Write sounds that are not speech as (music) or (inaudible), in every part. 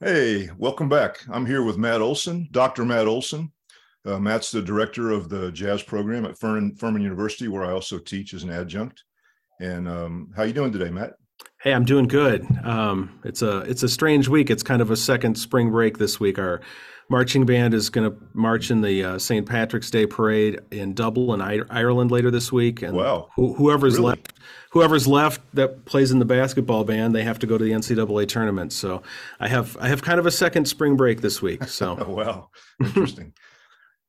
Hey, welcome back. I'm here with Matt Olson, Dr. Matt Olson. Uh, Matt's the director of the jazz program at Furman, Furman University, where I also teach as an adjunct. And um, how you doing today, Matt? Hey, I'm doing good. Um, it's a it's a strange week. It's kind of a second spring break this week. Our marching band is going to march in the uh, St. Patrick's Day parade in Dublin, Ireland later this week. And wow! whoever's really? left, whoever's left that plays in the basketball band, they have to go to the NCAA tournament. So I have I have kind of a second spring break this week. So (laughs) wow, interesting.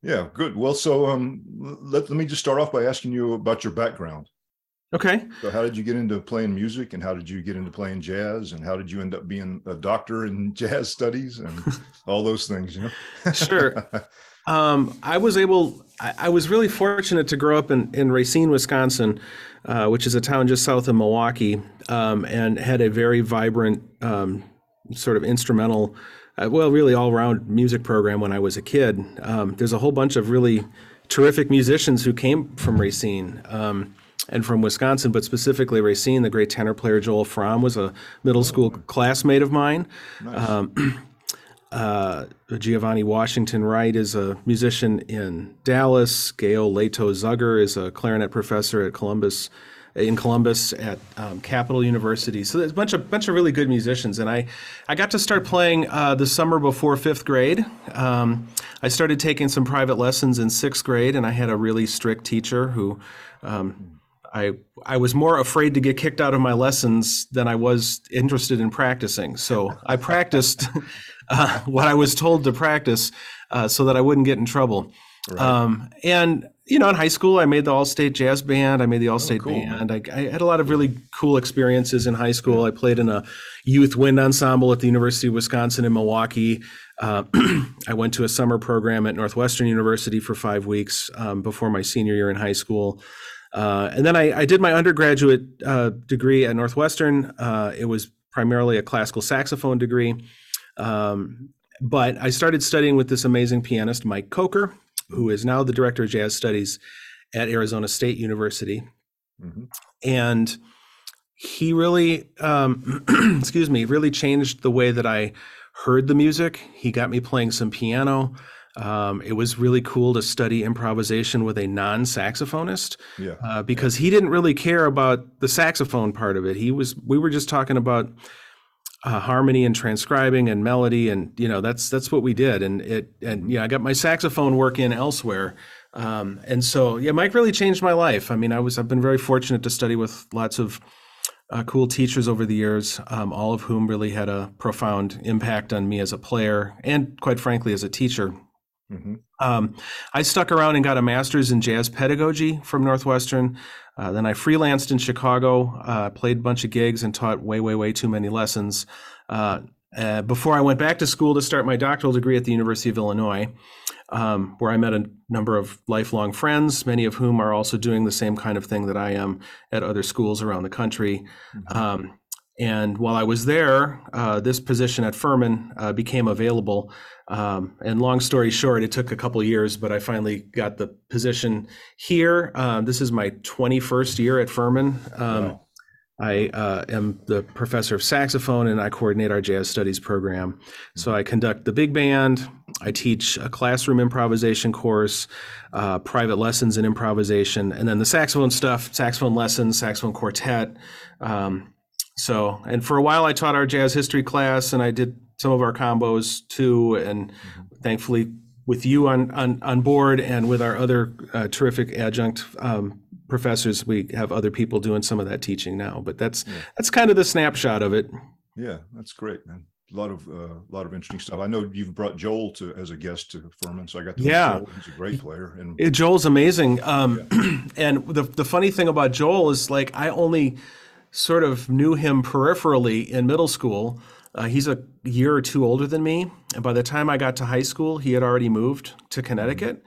yeah, good. Well, so um, let let me just start off by asking you about your background. Okay. So, how did you get into playing music, and how did you get into playing jazz, and how did you end up being a doctor in (laughs) jazz studies, and (laughs) all those things? You know. (laughs) sure. Um, I was able. I, I, was really fortunate to grow up in in Racine, Wisconsin, uh, which is a town just south of Milwaukee, um, and had a very vibrant um, sort of instrumental, uh, well, really all around music program when I was a kid. Um, there's a whole bunch of really terrific musicians who came from Racine. And from Wisconsin, but specifically Racine, the great tenor player Joel Frahm was a middle school classmate of mine. Nice. Um, (clears throat) uh, Giovanni Washington Wright is a musician in Dallas. Gail Leto Zugger is a clarinet professor at Columbus in Columbus at um, Capital University. So there's a bunch of bunch of really good musicians, and I I got to start playing uh, the summer before fifth grade. Um, I started taking some private lessons in sixth grade, and I had a really strict teacher who. Um, I I was more afraid to get kicked out of my lessons than I was interested in practicing. So I (laughs) practiced (laughs) uh, what I was told to practice uh, so that I wouldn't get in trouble. Right. Um, and you know, in high school, I made the All-State Jazz Band. I made the All-State oh, cool. Band. I, I, had a lot of really cool experiences in high school. I played in a youth wind ensemble at the University of Wisconsin in Milwaukee. Uh, (clears throat) I went to a summer program at Northwestern University for five weeks um, before my senior year in high school. Uh, and then I, I, did my undergraduate uh, degree at Northwestern. Uh, it was primarily a classical saxophone degree. Um, but I started studying with this amazing pianist, Mike Kocour, who is now the director of jazz studies at Arizona State University. Mm-hmm. And he really, um, (clears throat) excuse me, really changed the way that I heard the music. He got me playing some piano. Um, it was really cool to study improvisation with a non-saxophonist yeah. uh, because he didn't really care about the saxophone part of it. He was we were just talking about uh, harmony and transcribing and melody, and you know that's that's what we did. And it and yeah, I got my saxophone work in elsewhere. Um, and so yeah, Mike really changed my life. I mean, I was I've been very fortunate to study with lots of uh, cool teachers over the years, um, all of whom really had a profound impact on me as a player and, quite frankly, as a teacher. Mm-hmm. Um, I stuck around and got a master's in jazz pedagogy from Northwestern. Uh, then I freelanced in Chicago, uh, played a bunch of gigs, and taught way, way, way too many lessons. Uh, uh before I went back to school to start my doctoral degree at the University of Illinois, um, where I met a number of lifelong friends, many of whom are also doing the same kind of thing that I am at other schools around the country. Mm-hmm. Um, and while I was there, uh, this position at Furman uh, became available. Um, and long story short, it took a couple years, but I finally got the position here. Um, this is my 21st year at Furman. Um, wow. I uh, am the professor of saxophone and I coordinate our jazz studies program. So I conduct the big band, I teach a classroom improvisation course, uh, private lessons in improvisation, and then the saxophone stuff, saxophone lessons, saxophone quartet. Um, so, and for a while, I taught our jazz history class, and I did some of our combos too. And mm-hmm. thankfully, with you on, on on board, and with our other uh, terrific adjunct um, professors, we have other people doing some of that teaching now. But that's yeah. that's kind of the snapshot of it. Yeah, that's great, man. A lot of a uh, lot of interesting stuff. I know you've brought Joel to as a guest to Furman, so I got to yeah. Joel. He's a great player, and Joel's amazing. Um, yeah. (clears throat) and the the funny thing about Joel is like I only sort of knew him peripherally in middle school. Uh, he's a year or two older than me. And by the time I got to high school, he had already moved to Connecticut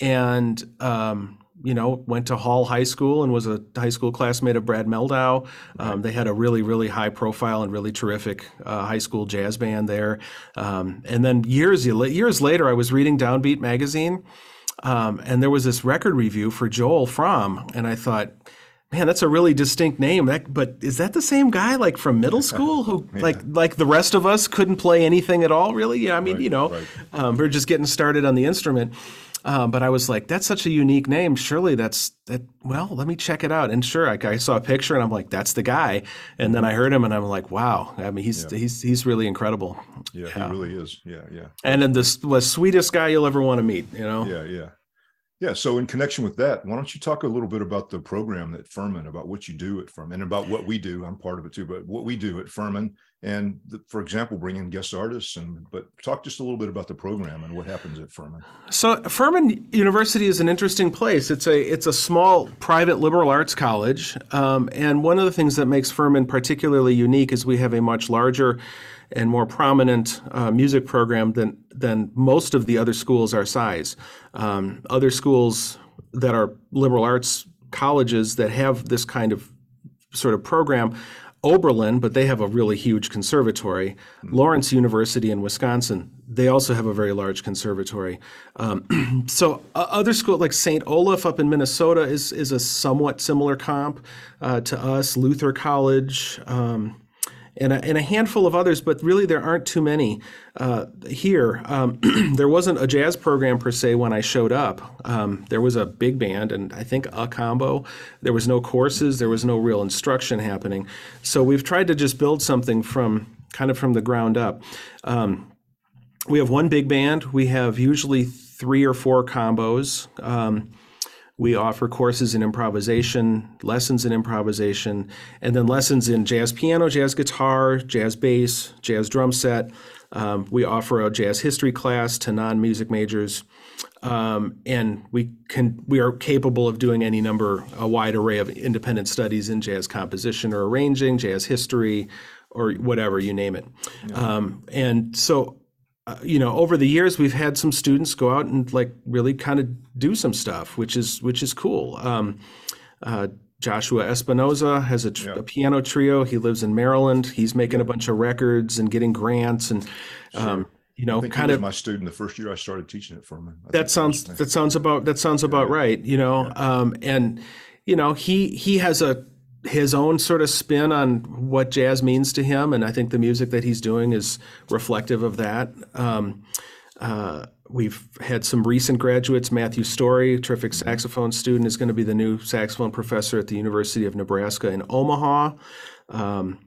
and, um, you know, went to Hall High School and was a high school classmate of Brad Mehldau. Um, they had a really, really high profile and really terrific uh, high school jazz band there. Um, and then years years later, I was reading Downbeat magazine, um, and there was this record review for Joel Frahm, and I thought, man, that's a really distinct name. That, but is that the same guy like from middle (laughs) school who yeah. like like the rest of us couldn't play anything at all? Really? Yeah, I mean, right, you know, right. um, we're just getting started on the instrument. Um, but I was like, that's such a unique name. Surely that's that. Well, let me check it out. And sure, I, I, saw a picture, and I'm like, that's the guy. And then I heard him, and I'm like, wow. I mean, he's yeah. he's he's really incredible. Yeah, yeah, he really is. Yeah, yeah. And then the, the sweetest guy you'll ever want to meet. You know. Yeah, yeah. Yeah. So, in connection with that, why don't you talk a little bit about the program at Furman, about what you do at Furman, and about what we do? I'm part of it too, but what we do at Furman, and the, for example, bring in guest artists, and but talk just a little bit about the program and what happens at Furman. So, Furman University is an interesting place. It's a it's a small private liberal arts college, um, and one of the things that makes Furman particularly unique is we have a much larger and more prominent uh, music program than than most of the other schools our size. Um, other schools that are liberal arts colleges that have this kind of sort of program. Oberlin, but they have a really huge conservatory. Mm-hmm. Lawrence University in Wisconsin, they also have a very large conservatory. Um, (clears throat) so uh, other schools like St. Olaf up in Minnesota is is a somewhat similar comp uh, to us. Luther College. Um, and a, and a handful of others, but really there aren't too many uh, here. Um, (clears throat) there wasn't a jazz program per se when I showed up. Um, there was a big band and I think a combo. There was no courses, there was no real instruction happening. So we've tried to just build something from kind of from the ground up. Um, we have one big band. We have usually three or four combos. Um, we offer courses in improvisation, lessons in improvisation, and then lessons in jazz piano, jazz guitar, jazz bass, jazz drum set. Um, we offer a jazz history class to non-music majors, um, and we can we are capable of doing any number, a wide array of independent studies in jazz composition or arranging, jazz history, or whatever you name it. Yeah. Um, and so uh, you know, over the years, we've had some students go out and like really kind of do some stuff, which is which is cool. Um, uh, Joshua Espinoza has a, tr- yeah. a, piano trio. He lives in Maryland. He's making a bunch of records and getting grants and, um, you know, kind of my student the first year I started teaching it for him. That sounds that sounds about that sounds about yeah. right. You know, yeah. um, and you know he he has a his own sort of spin on what jazz means to him, and I think the music that he's doing is reflective of that. Um, uh, we've had some recent graduates. Matthew Story, terrific saxophone student, is going to be the new saxophone professor at the University of Nebraska in Omaha. Um,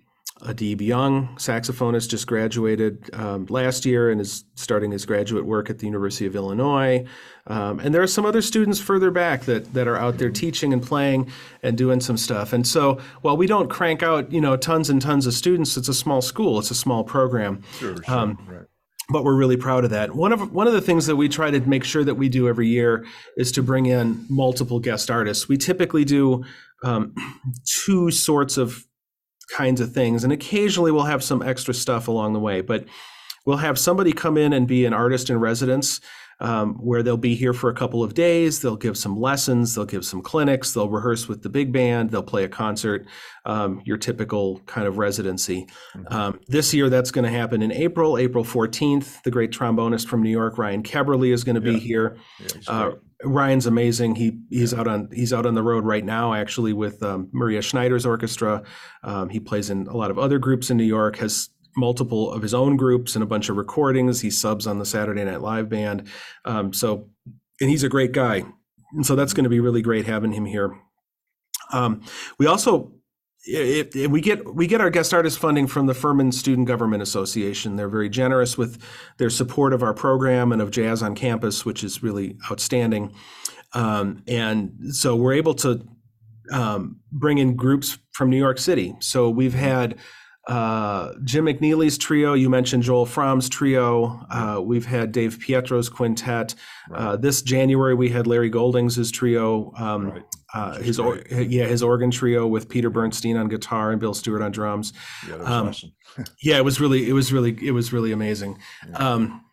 Adib Young, saxophonist, just graduated um, last year and is starting his graduate work at the University of Illinois. Um, and there are some other students further back that that are out there teaching and playing and doing some stuff. And so while we don't crank out, you know, tons and tons of students, it's a small school, it's a small program. Sure, sure. Um, right but we're really proud of that. One of one of the things that we try to make sure that we do every year is to bring in multiple guest artists. We typically do um, (clears throat) two sorts of kinds of things. And occasionally we'll have some extra stuff along the way, but we'll have somebody come in and be an artist in residence um, where they'll be here for a couple of days. They'll give some lessons, they'll give some clinics, they'll rehearse with the big band, they'll play a concert, um, your typical kind of residency. Mm-hmm. Um, this year, that's going to happen in April, April 14th. The great trombonist from New York, Ryan Keberle, is going to yeah. be here. Yeah, Ryan's amazing. He he's out on he's out on the road right now, actually, with um, Maria Schneider's orchestra. Um, he plays in a lot of other groups in New York. Has multiple of his own groups and a bunch of recordings. He subs on the Saturday Night Live band. Um, so, and he's a great guy. And so that's going to be really great having him here. Um, we also we get we get our guest artist funding from the Furman Student Government Association. They're very generous with their support of our program and of jazz on campus, which is really outstanding. Um, and so we're able to um, bring in groups from New York City. So we've had uh, Jim McNeely's trio. You mentioned Joel Frahm's trio. Uh, we've had Dave Pietro's quintet. Uh, this January we had Larry Goldings' trio. Um, right. Uh, his or, yeah his organ trio with Peter Bernstein on guitar and Bill Stewart on drums. Yeah, um, awesome. (laughs) yeah, it was really it was really it was really amazing. Yeah. Um,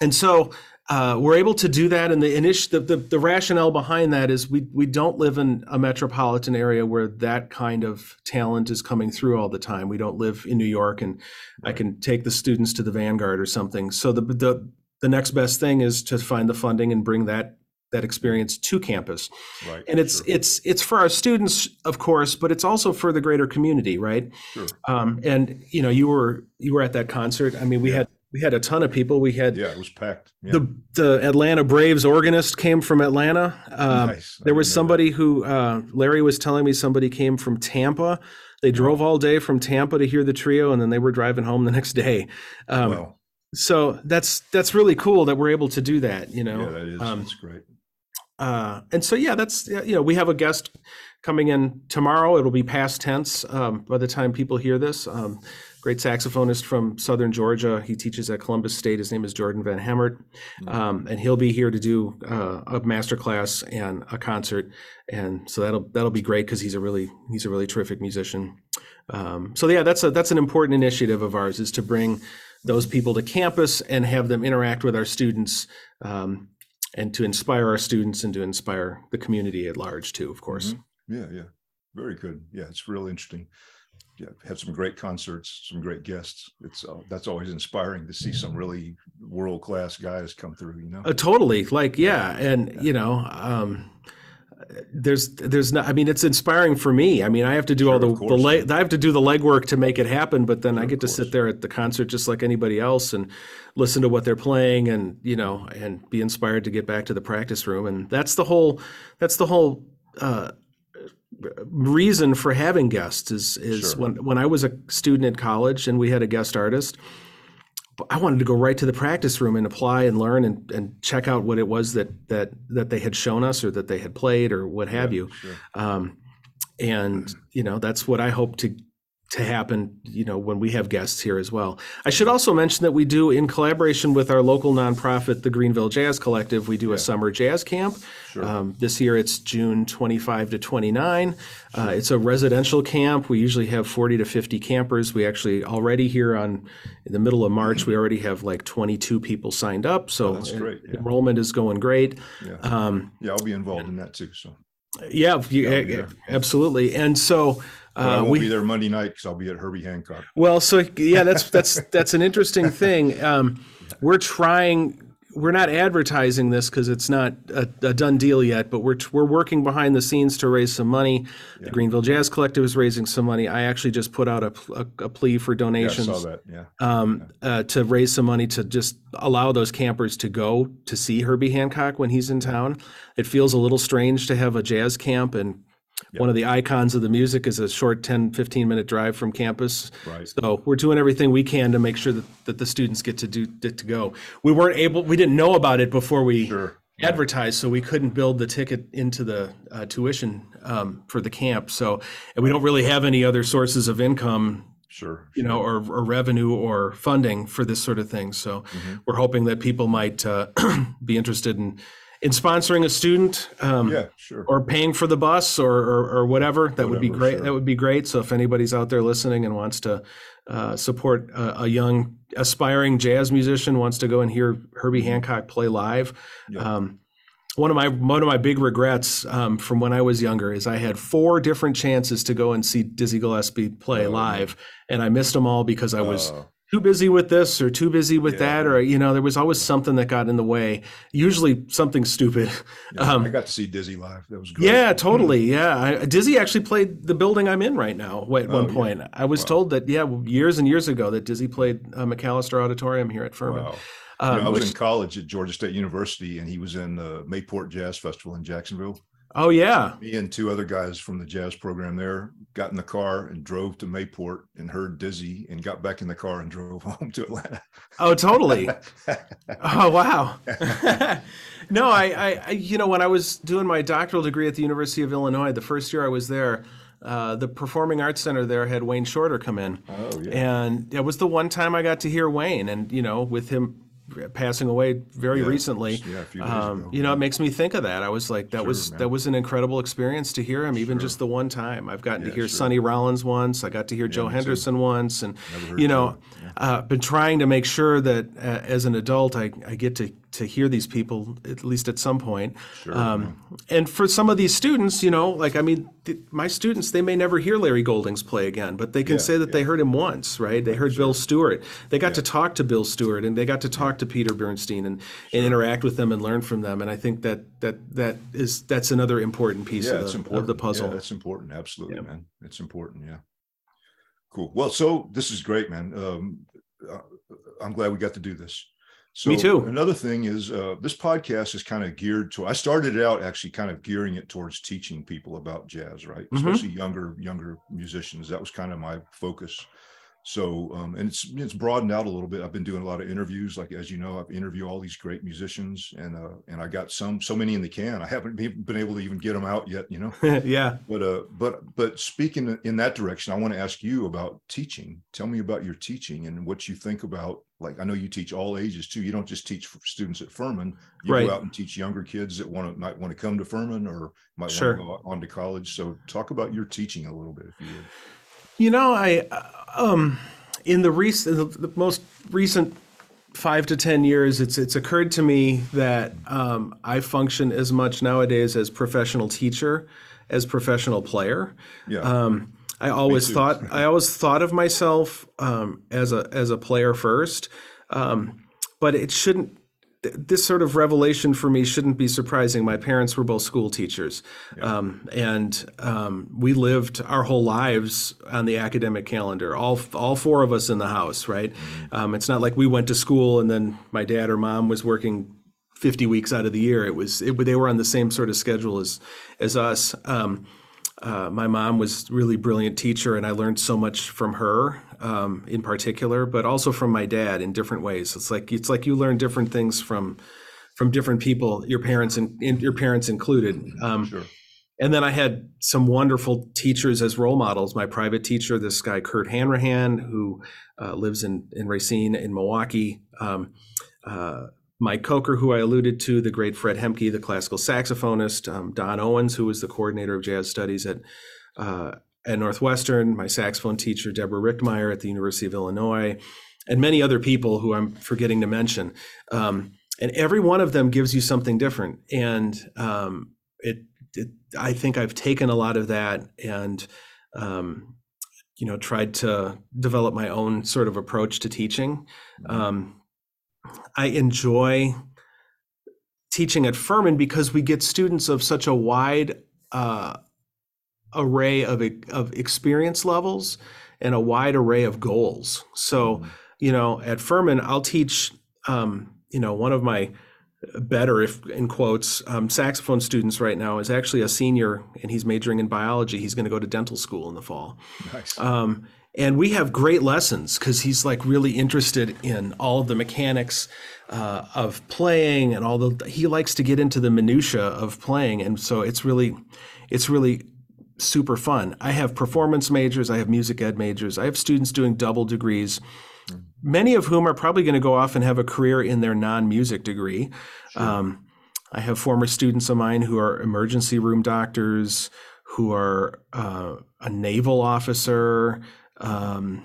and so uh, we're able to do that, and the, init- the, the the rationale behind that is we we don't live in a metropolitan area where that kind of talent is coming through all the time. We don't live in New York, and right. I can take the students to the Vanguard or something. So the the the next best thing is to find the funding and bring that that experience to campus. Right. And it's sure, it's it's for our students, of course, but it's also for the greater community, right? sure. Um, and you know, you were you were at that concert. I mean, we Yeah. had we had a ton of people. We had Yeah, it was packed. Yeah. the the Atlanta Braves organist came from Atlanta. Um, Nice. There was didn't that. somebody who uh, Larry was telling me somebody came from Tampa. They drove all day from Tampa to hear the trio, and then they were driving home the (laughs) next day. Um, so that's that's really cool that we're able to do that. You know, yeah, that is. Um, that's great. Uh, and so yeah, that's you know we have a guest coming in tomorrow. It'll be past tense um, by the time people hear this. Um, great saxophonist from Southern Georgia. He teaches at Columbus State. His name is Jordan Van Hemert, um, and he'll be here to do uh, a master class and a concert. And so that'll that'll be great because he's a really he's a really terrific musician. Um, so yeah, that's a that's an important initiative of ours is to bring those people to campus and have them interact with our students. Um, and to inspire our students and to inspire the community at large too, of course. Yeah, yeah. Very good. Yeah, it's real interesting. Yeah, had some great concerts, some great guests. It's uh, that's always inspiring to see some really world class guys come through. You know. Uh, totally, like yeah, and you know, um, there's there's not. I mean, it's inspiring for me. I mean, I have to do all the the leg. I have to do the legwork to make it happen, but then I get to sit there at the concert just like anybody else and listen to what they're playing, and you know, and be inspired to get back to the practice room. And that's the whole. That's the whole. Uh, reason for having guests is is Sure. when when I was a student at college and we had a guest artist I wanted to go right to the practice room and apply and learn and, and check out what it was that that that they had shown us or that they had played or what have you. Sure. Um, and you know that's what I hope to to happen. You know when we have guests here as well. I should also mention that we do in collaboration with our local nonprofit, the Greenville Jazz Collective. We do a summer jazz camp. Sure. Um, this year it's June 25 to 29. Uh, it's a residential camp. We usually have 40 to 50 campers. We actually already here on in the middle of March, we already have like 22 people signed up. So Oh, that's great, yeah. enrollment is going great. Yeah. Um, yeah, I'll be involved in that too. So yeah, you, I'll be there. absolutely. And so I uh, won't we be there Monday night because I'll be at Herbie Hancock. Well, so yeah, that's (laughs) that's that's an interesting thing. Um, we're trying. We're not advertising this because it's not a, a done deal yet, but we're we're working behind the scenes to raise some money. The Greenville Jazz Collective is raising some money. I actually just put out a, a, a plea for donations. Yeah, I saw that. Yeah. um, uh, to raise some money to just allow those campers to go to see Herbie Hancock when he's in town. It feels a little strange to have a jazz camp and one of the icons of the music is a short 10, 15 minute drive from campus. Right. So we're doing everything we can to make sure that, that the students get to do get to go. We weren't able, we didn't know about it before we Sure. advertised, so we couldn't build the ticket into the uh, tuition um, for the camp. So, and we don't really have any other sources of income Sure. you know, or, or revenue or funding for this sort of thing. So Mm-hmm. we're hoping that people might uh, (clears throat) be interested in in sponsoring a student um, Yeah. Sure. or paying for the bus or or, or whatever. That would be great. sure. That would be great. So if anybody's out there listening and wants to uh, support a, a young aspiring jazz musician, wants to go and hear Herbie Hancock play live. Yeah. Um, one of my one of my big regrets um, from when I was younger is I had four different chances to go and see Dizzy Gillespie play Oh, live, and I missed them all because I was Uh, too busy with this or too busy with Yeah. that, or you know, there was always something that got in the way. Usually something stupid. (laughs) yeah, um, I got to see Dizzy live. That was great. Yeah, totally. Yeah, I, Dizzy actually played the building I'm in right now. At Oh, one yeah. point, I was told that yeah, years and years ago that Dizzy played uh, McAllister Auditorium here at Furman. Wow. Um, You know, I was which- in college at Georgia State University, and he was in the Mayport Jazz Festival in Jacksonville. Oh yeah, Me and two other guys from the jazz program there got in the car and drove to Mayport and heard Dizzy and got back in the car and (laughs) drove home to Atlanta. oh totally. (laughs) Oh wow. (laughs) no, I, I, you know, when I was doing my doctoral degree at the University of Illinois, the first year I was there, uh, the Performing Arts Center there had Wayne Shorter come in, oh yeah. and it was the one time I got to hear Wayne, and you know, with him passing away very Yeah, recently, yeah, a few days um, ago. you know, it makes me think of that. I was like, that was man. that was an incredible experience to hear him, even just the one time. I've gotten to hear sure. Sonny Rollins once. I got to hear Joe me too. Henderson once, and you know, uh, been trying to make sure that uh, as an adult, I, I get to to hear these people at least at some point. Sure. Um, and for some of these students, you know, like I mean, th- my students they may never hear Larry Goldings play again, but they can Yeah, say that they heard him once, right? They heard Bill Stewart. They got to talk to Bill Stewart, and they got to talk to Peter Bernstein, and, and interact with them and learn from them. And I think that that that is that's another important piece yeah, of, the, important. of the puzzle. Yeah, that's important. Absolutely, man. It's important. Yeah. Cool. Well, so this is great, man. Um, uh, I'm glad we got to do this. So Me too. Another thing is uh, this podcast is kind of geared to. I started out actually kind of gearing it towards teaching people about jazz, right? Mhm. Especially younger younger musicians. That was kind of my focus. So um, and it's it's broadened out a little bit. I've been doing a lot of interviews, like as you know, I've interviewed all these great musicians, and uh, and I got some so many in the can. I haven't been able to even get them out yet, you know. (laughs) yeah. But uh, but but speaking in that direction, I want to ask you about teaching. Tell me about your teaching and what you think about. Like I know you teach all ages too. You don't just teach students at Furman. You Right. go out and teach younger kids that want to might want to come to Furman or might Sure. want to go on to college. So talk about your teaching a little bit, if you would. You know, I um, in the recent, the, the most recent five to ten years, it's it's occurred to me that um, I function as much nowadays as professional teacher as professional player. Yeah. Um, I always thought I always thought of myself um, as a as a player first, um, but it shouldn't. Th- This sort of revelation for me shouldn't be surprising. My parents were both school teachers, um, and um, we lived our whole lives on the academic calendar. All all four of us in the house, right? Um, it's not like we went to school and then my dad or mom was working 50 weeks out of the year. It was it, they were on the same sort of schedule as as us. Um, uh, my mom was really brilliant teacher, and I learned so much from her um, in particular, but also from my dad in different ways. It's like it's like you learn different things from from different people, your parents and, and your parents included. Um, Sure. and then I had some wonderful teachers as role models. My private teacher, this guy Kurt Hanrahan, who uh, lives in in Racine in Milwaukee. Um, uh, Mike Kocour, who I alluded to, the great Fred Hemke, the classical saxophonist, um, Don Owens, who was the coordinator of jazz studies at uh, at Northwestern, my saxophone teacher Deborah Richtmeyer at the University of Illinois, and many other people who I'm forgetting to mention. Um, and every one of them gives you something different, and um, it, it. I think I've taken a lot of that and um, you know tried to develop my own sort of approach to teaching. Um, I enjoy teaching at Furman because we get students of such a wide uh, array of of experience levels and a wide array of goals. So, you know, at Furman, I'll teach, um, you know, one of my better, if in quotes, um, saxophone students right now is actually a senior and he's majoring in biology. He's going to go to dental school in the fall. Nice. Um, and we have great lessons because he's like really interested in all of the mechanics uh, of playing and all the he likes to get into the minutia of playing and so it's really it's really super fun. I have performance majors i have music ed majors i have students doing double degrees many of whom are probably going to go off and have a career in their non-music degree. Um, i have former students of mine who are emergency room doctors who are uh, a naval officer um,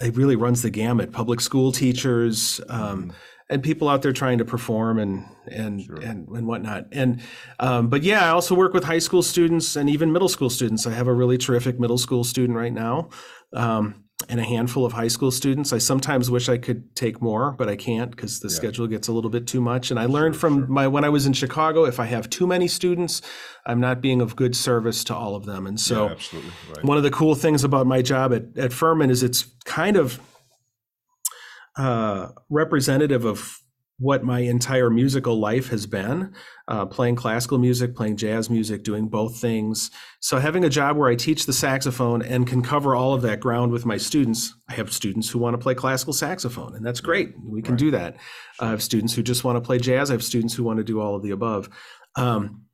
it really runs the gamut. Public school teachers um, and people out there trying to perform and and and, and whatnot. And um, but yeah, I also work with high school students and even middle school students. I have a really terrific middle school student right now. Um, and a handful of high school students. I sometimes wish I could take more, but I can't because the schedule gets a little bit too much. And I learned from my when I was in Chicago, if I have too many students, I'm not being of good service to all of them. And so Yeah, absolutely. Right. one of the cool things about my job at, at Furman is it's kind of uh, representative of what my entire musical life has been uh, playing classical music, playing jazz music, doing both things. So, having a job where I teach the saxophone and can cover all of that ground with my students, I have students who want to play classical saxophone, and that's great. We can do that. I have students who just want to play jazz, I have students who want to do all of the above. Um,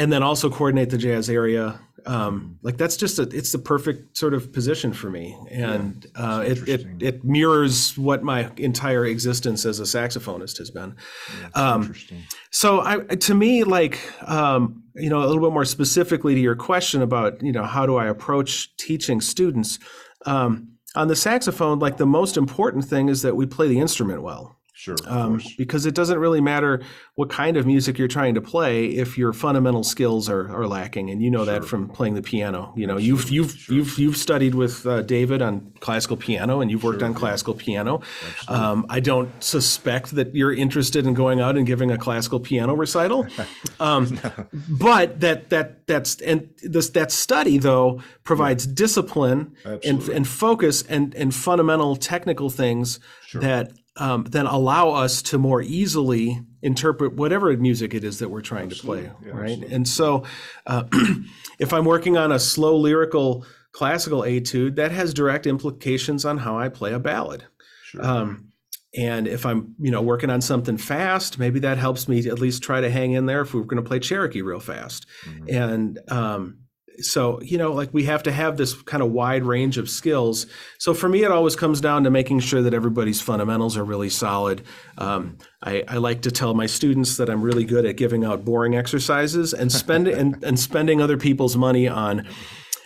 and then also coordinate the jazz area. Um, like that's just a, it's the perfect sort of position for me, and uh, it, it it mirrors what my entire existence as a saxophonist has been. That's um, interesting. So I, to me, like, um, you know, a little bit more specifically to your question about, you know, how do I approach teaching students? Um, on the saxophone, like the most important thing is that we play the instrument well. Sure. Um, because it doesn't really matter what kind of music you're trying to play if your fundamental skills are, are lacking, and you know sure. that from playing the piano. You know, Absolutely. you've you've sure. you've you've studied with uh, David on classical piano, and you've worked sure, on classical piano. Um, I don't suspect that you're interested in going out and giving a classical piano recital, (laughs) um, no. but that that that's and this that study though provides yeah. discipline and and focus and and fundamental technical things that um, then allow us to more easily interpret whatever music it is that we're trying absolutely. to play, yeah, right? Absolutely. And so, uh, (clears throat) if I'm working on a slow lyrical classical etude, that has direct implications on how I play a ballad. Sure. Um, and if I'm, you know, working on something fast, maybe that helps me at least try to hang in there if we're going to play Cherokee real fast. Mm-hmm. And um, so you know like we have to have this kind of wide range of skills so for me it always comes down to making sure that everybody's fundamentals are really solid um, I, I, like to tell my students that i'm really good at giving out boring exercises and spending (laughs) and, and spending other people's money on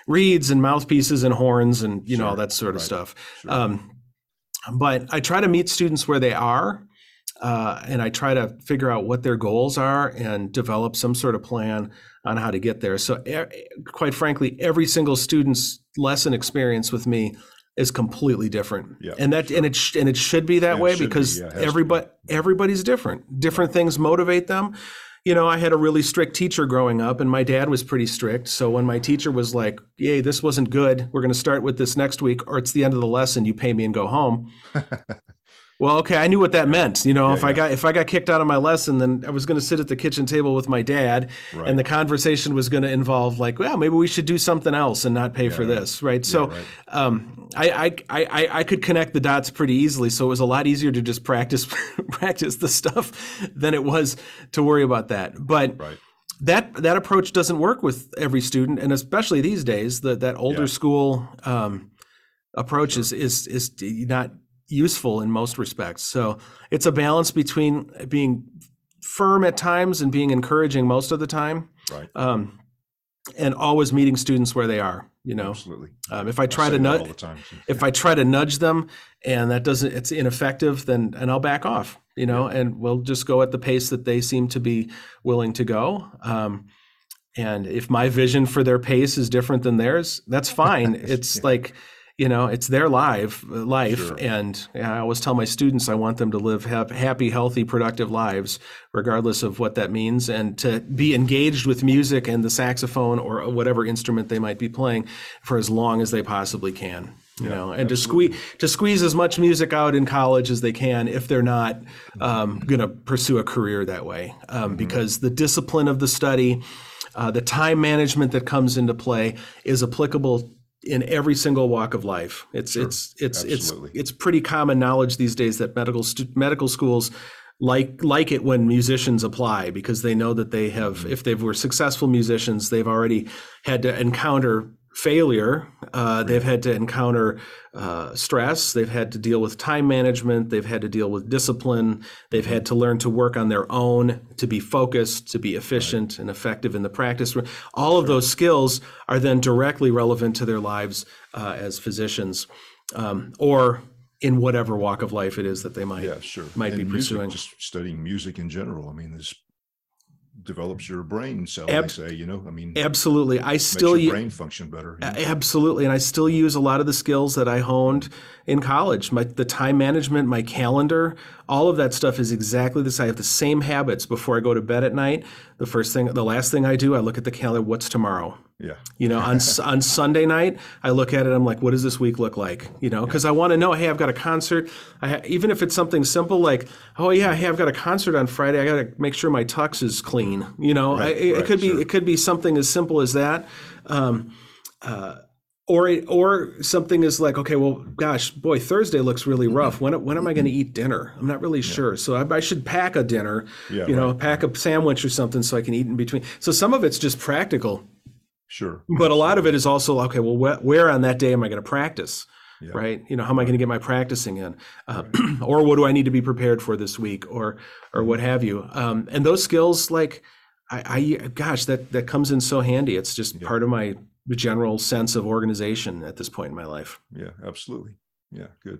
reeds and mouthpieces and horns and you sure. know all that sort of right. stuff sure. um, but i try to meet students where they are uh, and I try to figure out what their goals are and develop some sort of plan on how to get there. So, quite frankly, every single student's lesson experience with me is completely different. Yeah, and that sure. and it sh- and it should be that way because be, yeah, everybody be. everybody's different. Different right. things motivate them. You know, I had a really strict teacher growing up, and my dad was pretty strict. So when my teacher was like, "Yay, this wasn't good. We're going to start with this next week, or it's the end of the lesson. You pay me and go home." (laughs) Well, okay, I knew what that meant. You know, yeah, if yeah. I got if I got kicked out of my lesson, then I was going to sit at the kitchen table with my dad, right. and the conversation was going to involve like, well, maybe we should do something else and not pay yeah, for right. this, right? So, right. Um, I, I I I could connect the dots pretty easily. So it was a lot easier to just practice (laughs) practice the stuff than it was to worry about that. But that that approach doesn't work with every student, and especially these days, the, that older school um, approach sure. is is is not useful in most respects. So it's a balance between being firm at times and being encouraging most of the time. Right. Um, and always meeting students where they are. You know, absolutely. Um, if I try I to nudge, if I try to nudge them, and that doesn't, it's ineffective, then and I'll back off. You know, yeah. and we'll just go at the pace that they seem to be willing to go. Um, and if my vision for their pace is different than theirs, that's fine. (laughs) It's yeah. like you know it's their life life sure. and i always tell my students i want them to live have happy healthy productive lives regardless of what that means and to be engaged with music and the saxophone or whatever instrument they might be playing for as long as they possibly can you yeah, know and absolutely. to squeeze to squeeze as much music out in college as they can if they're not um, going to pursue a career that way um, mm-hmm. because the discipline of the study uh, the time management that comes into play is applicable in every single walk of life. It's sure. it's it's Absolutely. it's it's pretty common knowledge these days that medical stu- medical schools like like it when musicians apply because they know that they have mm-hmm. if they were successful musicians they've already had to encounter failure. Uh, they've had to encounter uh, stress. They've had to deal with time management. They've had to deal with discipline. They've had to learn to work on their own, to be focused, to be efficient right. and effective in the practice. All of those skills are then directly relevant to their lives uh, as physicians um, or in whatever walk of life it is that they might yeah, sure. might and be music, pursuing. Just studying music in general. I mean, there's develops your brain cell. Ab- they say, you know, I mean, absolutely. I still your brain function better. You know? Absolutely, and I still use a lot of the skills that I honed in college. My the time management, my calendar, all of that stuff is exactly same. I have the same habits before I go to bed at night. The first thing, the last thing I do, I look at the calendar. What's tomorrow? Yeah. You know, on (laughs) on Sunday night, I look at it. I'm like, what does this week look like? You know, because. I want to know. Hey, I've got a concert. I ha- even if it's something simple like, oh yeah, hey, I've got a concert on Friday. I got to make sure my tux is clean. You know, right, I, it, right, it, could be it could be something as simple as that. Um, uh, or or something is like okay well gosh boy thursday looks really mm-hmm. rough when, when am i going to eat dinner i'm not really yeah. sure so I, I, should pack a dinner yeah, you know right. pack a sandwich or something so i can eat in between so some of it's just practical Sure. But a lot of it is also okay. Well, wh- where on that day am I going to practice? Yeah. Right. You know, how am I going to get my practicing in, uh, right. (clears throat) or what do I need to be prepared for this week, or or what have you? Um, and those skills, like, I, I, gosh, that that comes in so handy. It's just yeah. part of my general sense of organization at this point in my life. Yeah, absolutely. Yeah, good.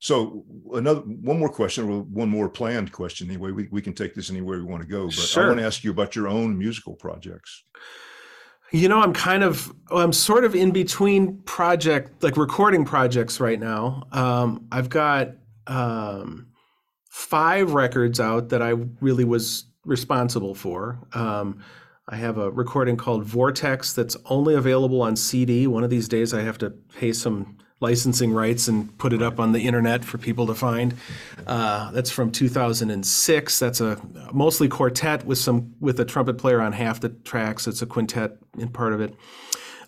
So another one more question, or one more planned question. Anyway, we, we can take this anywhere we want to go. But Sure. I want to ask you about your own musical projects. You know, I'm kind of, I'm sort of in between project, like recording projects right now. Um, I've got um, five records out that I really was responsible for. Um, I have a recording called Vortex that's only available on CD. One of these days, I have to pay some licensing rights and put it up on the internet for people to find. Uh, that's from 2006. That's a mostly quartet with some with a trumpet player on half the tracks. It's a quintet in part of it.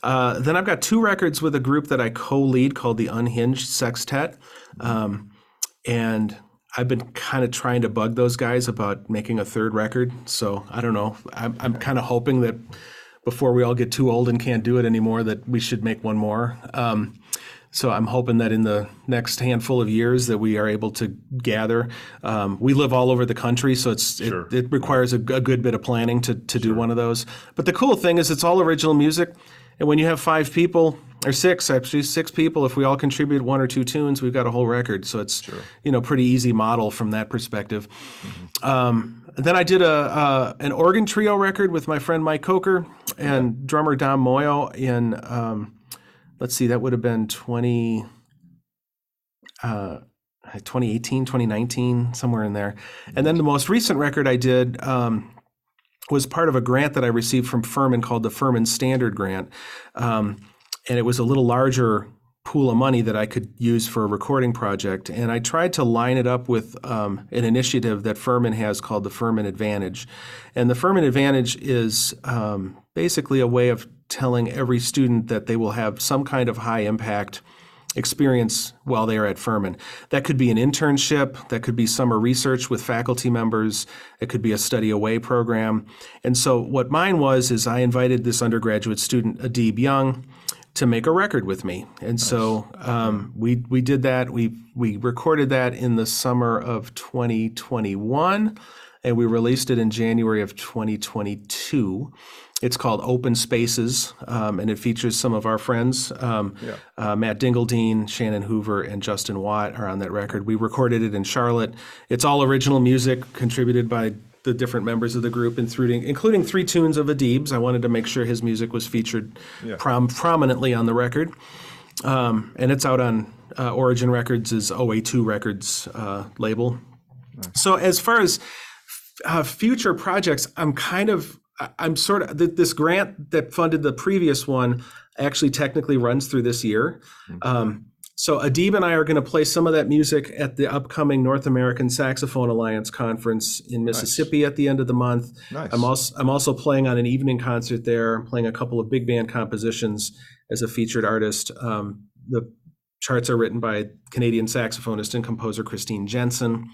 Uh, then I've got two records with a group that I co-lead called the Unhinged Sextet, um, and I've been kind of trying to bug those guys about making a third record. So I don't know. I'm, I'm kind of hoping that before we all get too old and can't do it anymore, that we should make one more. Um, so I'm hoping that in the next handful of years that we are able to gather. Um, we live all over the country, so it's Sure. it, it requires a, a good bit of planning to to do one of those. But the cool thing is it's all original music, and when you have five people or six actually six people, if we all contribute one or two tunes, we've got a whole record. So it's you know pretty easy model from that perspective. Um, then I did a uh, an organ trio record with my friend Mike Kocour and drummer Dom Moio in. Um, let's see, that would have been 20, uh, 2018, 2019, somewhere in there. And then the most recent record I did um, was part of a grant that I received from Furman called the Furman Standard Grant. Um, and it was a little larger pool of money that I could use for a recording project. And I tried to line it up with um, an initiative that Furman has called the Furman Advantage. And the Furman Advantage is um, basically a way of telling every student that they will have some kind of high impact experience while they are at Furman. That could be an internship, that could be summer research with faculty members, it could be a study away program. And so what mine was is I invited this undergraduate student, Adib Young, to make a record with me. And so um, we we did that. We we recorded that in the summer of 2021 and we released it in January of 2022. It's called Open Spaces, um, and it features some of our friends. Um, uh, Matt Dingledine, Shannon Hoover, and Justin Watt are on that record. We recorded it in Charlotte. It's all original music contributed by the different members of the group, including including three tunes of Adib's. I wanted to make sure his music was featured prom- prominently on the record, um, and it's out on uh, Origin Records' OA2 Records uh, label. So as far as uh, future projects, I'm kind of I'm sort of th- this grant that funded the previous one actually technically runs through this year. Um, so Adib and I are going to play some of that music at the upcoming North American Saxophone Alliance conference in Mississippi at the end of the month. Nice. I'm also I'm also playing on an evening concert there. I'm playing a couple of big band compositions as a featured artist. Um, the charts are written by Canadian saxophonist and composer Christine Jensen.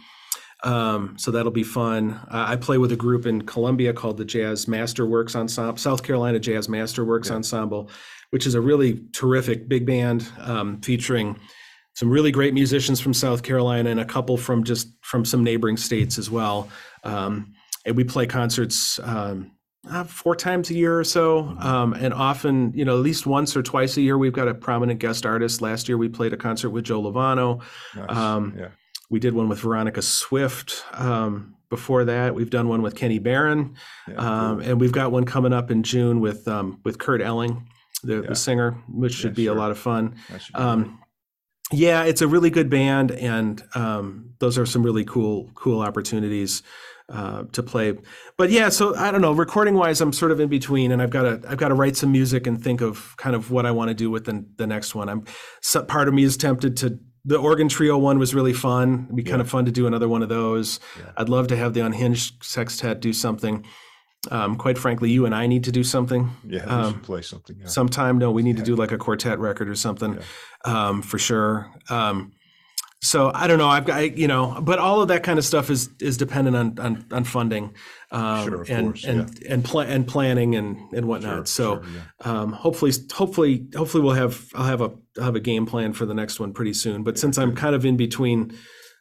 Um, so that'll be fun. Uh, I play with a group in Columbia called the Jazz Masterworks Ensemble, South Carolina Jazz Masterworks Ensemble, which is a really terrific big band um, featuring some really great musicians from South Carolina and a couple from just from some neighboring states as well. Um, and we play concerts um, uh, four times a year or so, um, and often, you know, at least once or twice a year, we've got a prominent guest artist. Last year, we played a concert with Joe Lovano. Nice. Um, yeah. We did one with Veronica Swift. Um, before that, we've done one with Kenny Barron, Yeah, um, and we've got one coming up in June with um, with Kurt Elling, the, Yeah. the singer, which should Yeah, be sure. a lot of fun. That should be Um, yeah, it's a really good band, and um, those are some really cool cool opportunities uh, to play. But yeah, so I don't know. Recording wise, I'm sort of in between, and I've got to I've got to write some music and think of kind of what I want to do with the, the next one. I'm so, part of me is tempted to. The organ trio one was really fun. It'd be kind of fun to do another one of those. Yeah. I'd love to have the unhinged sextet do something. Um, quite frankly, you and I need to do something yeah, um, should play something. Yeah. sometime. No, we need to do like a quartet record or something, um, for sure. Um, so I don't know. I've got I- you know, but all of that kind of stuff is is dependent on on, on funding, um, Sure, and course, and and pla- and planning and and whatnot. so sure, yeah. um, hopefully, hopefully, hopefully we'll have I'll have a I'll have a game plan for the next one pretty soon. But since I'm kind of in between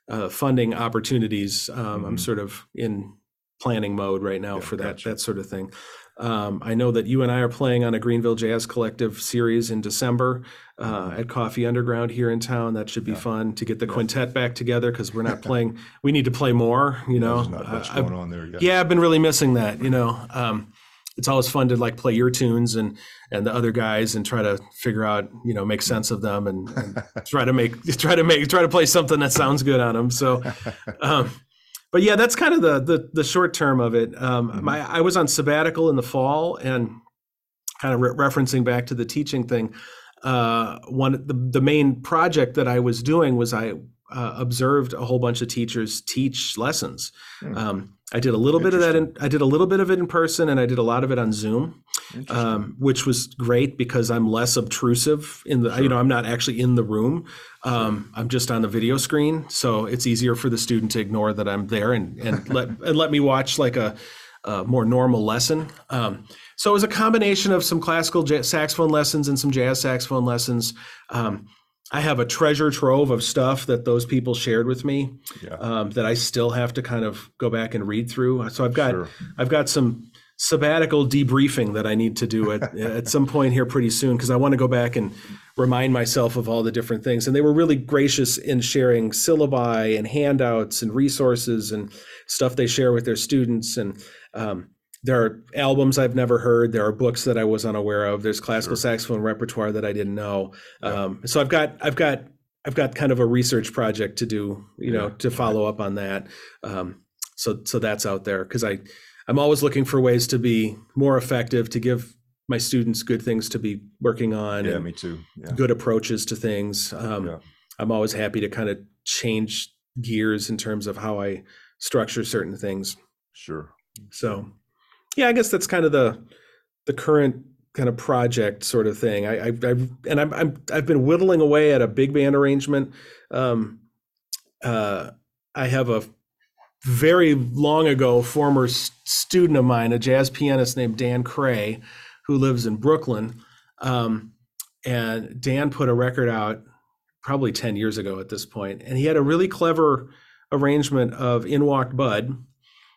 uh, funding opportunities, um, I'm Mhm. sort of in planning mode right now Yeah, for that gotcha. that sort of thing. Um, I know that you and I are playing on a Greenville Jazz Collective series in December uh, at Coffee Underground here in town. That should be Yeah. fun to get the quintet back together because we're not playing. (laughs) we need to play more. You know, There's not much Uh, I've- on there yet. yeah, I've been really missing that. You know, um, it's always fun to like play your tunes and and the other guys and try to figure out you know make sense of them and, and (laughs) try to make try to make try to play something that sounds good on them. So, (laughs) um, but yeah, that's kind of the the, the short term of it. Um, Mhm. My I was on sabbatical in the fall and kind of re- referencing back to the teaching thing. Uh, one the, the main project that I was doing was I uh, observed a whole bunch of teachers teach lessons. Hmm. Um, I did a little bit of that. In, I did a little bit of it in person, and I did a lot of it on Zoom, um, which was great because I'm less obtrusive in the. You know, I'm not actually in the room. Um, I'm just on the video screen, so it's easier for the student to ignore that I'm there and and (laughs) let and let me watch like a, a more normal lesson. Um, so it was a combination of some classical saxophone lessons and some jazz saxophone lessons. I have a treasure trove of stuff that those people shared with me yeah. um, that I still have to kind of go back and read through. So I've got Sure. I've got some sabbatical debriefing that I need to do at (laughs) at some point here pretty soon because I want to go back and remind myself of all the different things. And they were really gracious in sharing syllabi and handouts and resources and stuff they share with their students. And um, there are albums I've never heard. There are books that I was unaware of. There's classical Sure. saxophone repertoire that I didn't know. Yeah. Um, so I've got I've got I've got kind of a research project to do, you know, Yeah, to follow up on that. Um, so so that's out there because I I'm always looking for ways to be more effective to give my students good things to be working on yeah, me too. Yeah. good approaches to things. Um, Yeah. I'm always happy to kind of change gears in terms of how I structure certain things. Sure. So, yeah, I guess that's kind of the the current kind of project sort of thing. I, I I've and I'm, I'm I've been whittling away at a big band arrangement. Um, uh, I have a very long ago former student of mine, a jazz pianist named Dan Cray, who lives in Brooklyn. Um, and Dan put a record out probably 10 years ago at this point, and he had a really clever arrangement of In Walked Bud.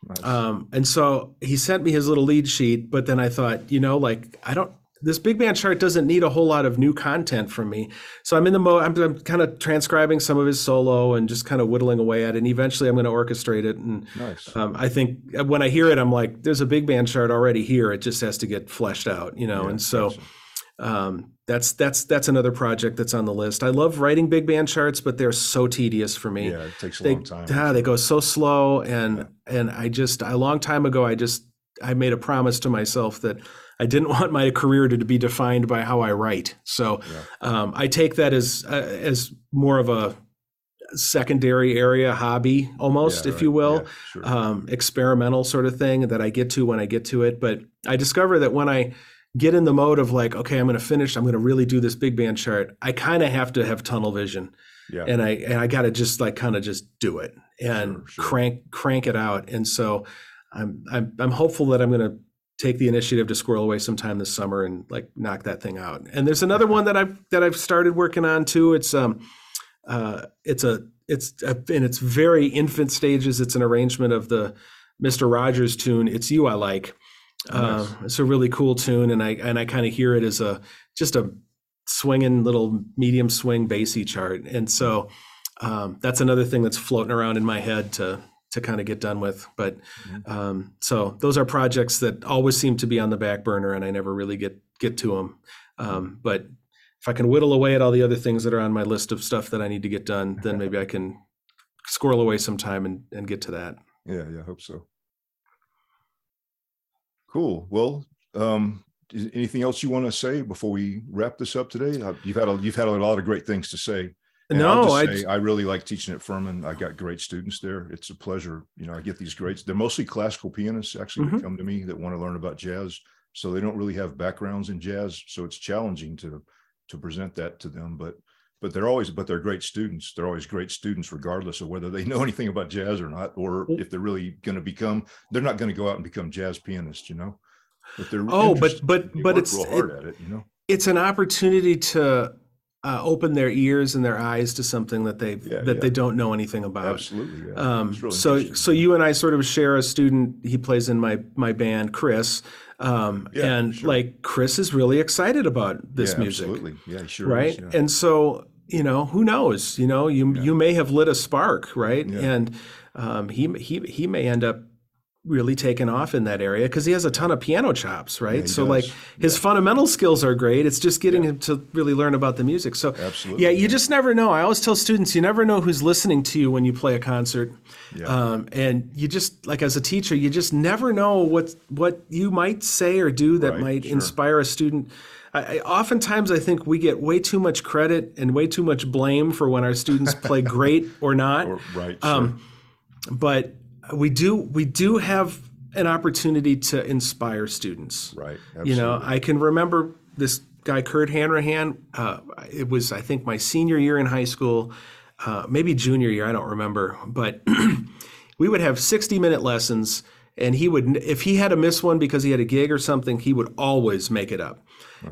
Nice. Um, and so he sent me his little lead sheet, but then I thought, you know, like I don't. This big band chart doesn't need a whole lot of new content from me, so I'm in the mode. I'm, I'm kind of transcribing some of his solo and just kind of whittling away at it. And eventually, I'm going to orchestrate it. And nice. um, I think when I hear it, I'm like, "There's a big band chart already here. It just has to get fleshed out," you know. Yeah, and so gotcha. Um, that's that's that's another project that's on the list. I love writing big band charts, but they're so tedious for me yeah, it takes a they long time. ah, they go so slow and and i just a long time ago i just i made a promise to myself that i didn't (laughs) want my career to be defined by how i write so Yeah. um, i take that as uh, as more of a secondary area hobby almost Yeah, if right. you will Yeah, sure. um, experimental sort of thing that I get to when I get to it. But I discover that when I get in the mode of like, okay, I'm going to finish, I'm going to really do this big band chart. I kind of have to have tunnel vision, yeah. and I and I got to just like kind of just do it and Sure, sure. crank crank it out. And so I'm I'm I'm hopeful that I'm going to take the initiative to squirrel away sometime this summer and like knock that thing out. And there's another (laughs) one that I've that I've started working on too. It's um uh it's a it's a, in its very infant stages. It's an arrangement of the Mr. Rogers tune. It's you I like. Uh, Nice. it's a really cool tune, and I and I kind of hear it as a just a swinging little medium swing bassy chart, and so um, that's another thing that's floating around in my head to to kind of get done with. But Mhm. um, so those are projects that always seem to be on the back burner, and I never really get get to them. Um, but if I can whittle away at all the other things that are on my list of stuff that I need to get done, then (laughs) maybe I can squirrel away some time and, and get to that. Yeah, yeah, I hope so. Cool. Well, um, is anything else you want to say before we wrap this up today? Uh, You've had a, you've had a lot of great things to say. And no, I say, I really like teaching at Furman. I got great students there. It's a pleasure. You know, I get these greats. They're mostly classical pianists actually that Mhm. come to me that want to learn about jazz. So they don't really have backgrounds in jazz. So it's challenging to to present that to them. But but they're always but they're great students. They're always great students, regardless of whether they know (laughs) anything about jazz or not, or if they're really going to become. They're not going to go out and become jazz pianists, you know. But they're Oh, but- but- but it's- real hard at it, you know. it's an opportunity to uh, open their ears and their eyes to something that they Yeah, that yeah. they don't know anything about. Absolutely. Yeah. Um, really so so you and I sort of share a student. He plays in my my band, Chris, um, Yeah, and sure. like Chris is really excited about this yeah, music, Absolutely. Yeah, sure right? is, yeah. And so you know, who knows? You know, you you may have lit a spark, right? And um, he he he may end up really taken off in that area because he has a ton of piano chops, right? he so does. like his fundamental skills are great. It's just getting him to really learn about the music. So Absolutely, yeah, you yeah. just never know. I always tell students, you never know who's listening to you when you play a concert. Yeah. Um, and you just like as a teacher, you just never know what what you might say or do that Right, might sure. inspire a student. I, I, oftentimes, I think we get way too much credit and way too much blame for when our students play (laughs) great or not. Or- right. Sure. Um, but we do we do have an opportunity to inspire students. right. Absolutely. You know. I can remember this guy Kurt Hanrahan. Uh, it was I think my senior year in high school, uh, maybe junior year. I don't remember, but (clears throat) we would have sixty minute lessons, and he would if he had to miss one because he had a gig or something, he would always make it up.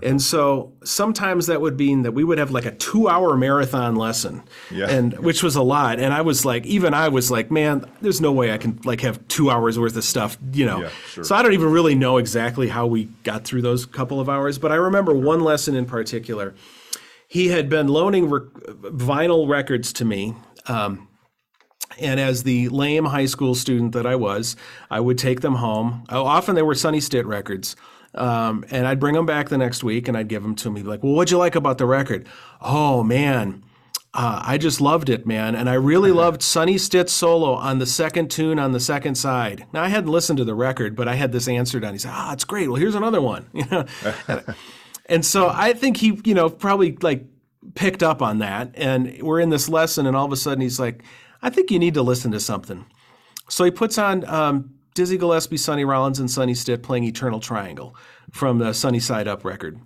And so sometimes that would mean that we would have like a two hour marathon lesson, Yeah. and which was a lot. And I was like, even I was like, man, there's no way I can like have two hours worth of stuff, you know. Yeah, sure. So I don't even really know exactly how we got through those couple of hours, but I remember one lesson in particular. He had been loaning rec- vinyl records to me. Um, and as the lame high school student that I was, I would take them home. Oh, often they were Sonny Stitt records. Um, and I'd bring them back the next week and I'd give them to be like, Well, what'd you like about the record? Oh, man. Uh, I just loved it, man. And I really loved Sonny Stitt's solo on the second tune on the second side. Now, I hadn't listened to the record, but I had this answer done. He said, Ah, it's great. Well, here's another one. (laughs) You know? (laughs) and so I think he, you know, probably like picked up on that. And we're in this lesson, and all of a sudden he's like, I think you need to listen to something. So he puts on um, Dizzy Gillespie, Sonny Rollins, and Sonny Stitt playing Eternal Triangle from the Sonny Side Up record.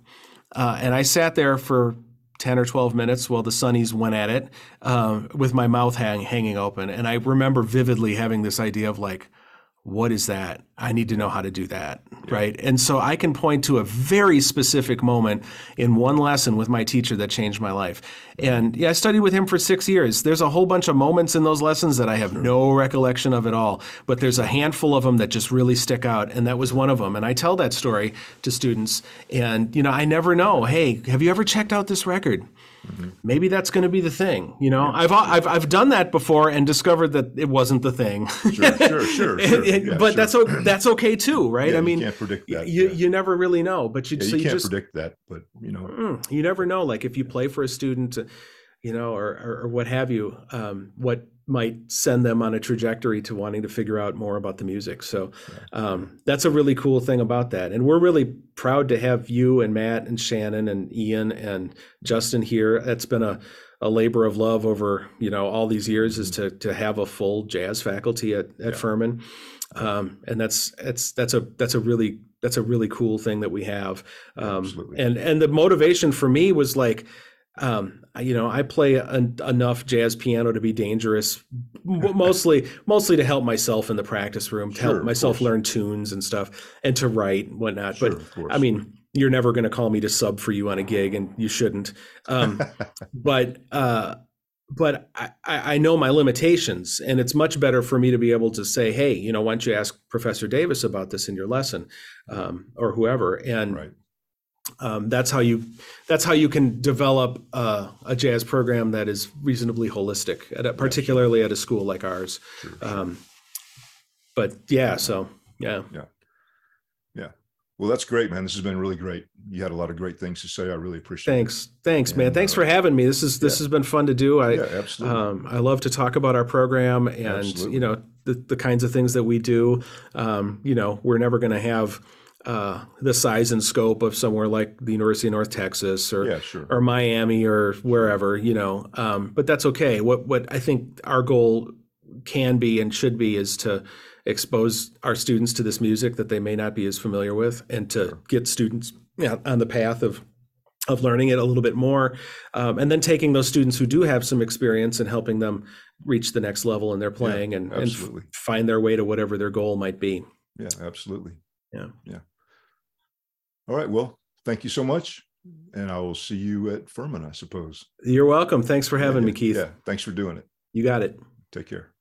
Uh, and I sat there for 10 or 12 minutes while the Sunnies went at it um, with my mouth hang, hanging open. And I remember vividly having this idea of like, what is that? I need to know how to do that. Right. And so I can point to a very specific moment in one lesson with my teacher that changed my life. And yeah, I studied with him for six years. There's a whole bunch of moments in those lessons that I have no recollection of at all, but there's a handful of them that just really stick out. And that was one of them. And I tell that story to students. And, you know, I never know, hey, have you ever checked out this record? Maybe that's going to be the thing. You know, I've, I've I've done that before and discovered that it wasn't the thing. Sure, sure, (laughs) sure, sure. Yeah, but sure. that's o- that's okay too, right? Yeah, I you mean, can't predict that, You yeah. you never really know, but you Yeah, so you you can't just predict that, but you know, mm, you never know. Like if you play for a student, you know, or or, or what have you, um, what might send them on a trajectory to wanting to figure out more about the music. So um, that's a really cool thing about that, and we're really proud to have you and Matt and Shannon and Ian and Justin here. That's been a a labor of love over you know all these years is to to have a full jazz faculty at, at Furman, um, and that's that's that's a that's a really that's a really cool thing that we have. Um, and and the motivation for me was like, um, you know, I play en- enough jazz piano to be dangerous, (laughs) mostly mostly to help myself in the practice room, to Sure, help myself learn tunes and stuff, and to write and whatnot. Sure, but. I mean, you're never going to call me to sub for you on a gig, and you shouldn't. Um, (laughs) but uh, but I, I I know my limitations, and it's much better for me to be able to say, hey, you know, why don't you ask Professor Davis about this in your lesson, um, or whoever, and right. Um, that's how you that's how you can develop uh, a jazz program that is reasonably holistic, at a, particularly at a school like ours. Sure, sure. Um, but yeah, so yeah, yeah, yeah. Well, that's great, man. This has been really great. You had a lot of great things to say. I really appreciate it. thanks, thanks, man. Thanks uh, for having me. This is this has been fun to do. I. Yeah, absolutely. um, I love to talk about our program and Absolutely. you know the the kinds of things that we do. Um, you know, we're never going to have uh, the size and scope of somewhere like the University of North Texas or yeah, sure. or Miami or wherever, you know. Um, but that's okay. What what I think our goal can be and should be is to expose our students to this music that they may not be as familiar with, and to get students yeah, on the path of of learning it a little bit more, um, and then taking those students who do have some experience and helping them reach the next level in their playing and, and f- find their way to whatever their goal might be. Yeah, absolutely. Yeah. Yeah. All right. Well, thank you so much. Mm-hmm. and I will see you at Furman, I suppose. You're welcome. Thanks for having yeah, me, Keith. Yeah, thanks for doing it. You got it. Take care.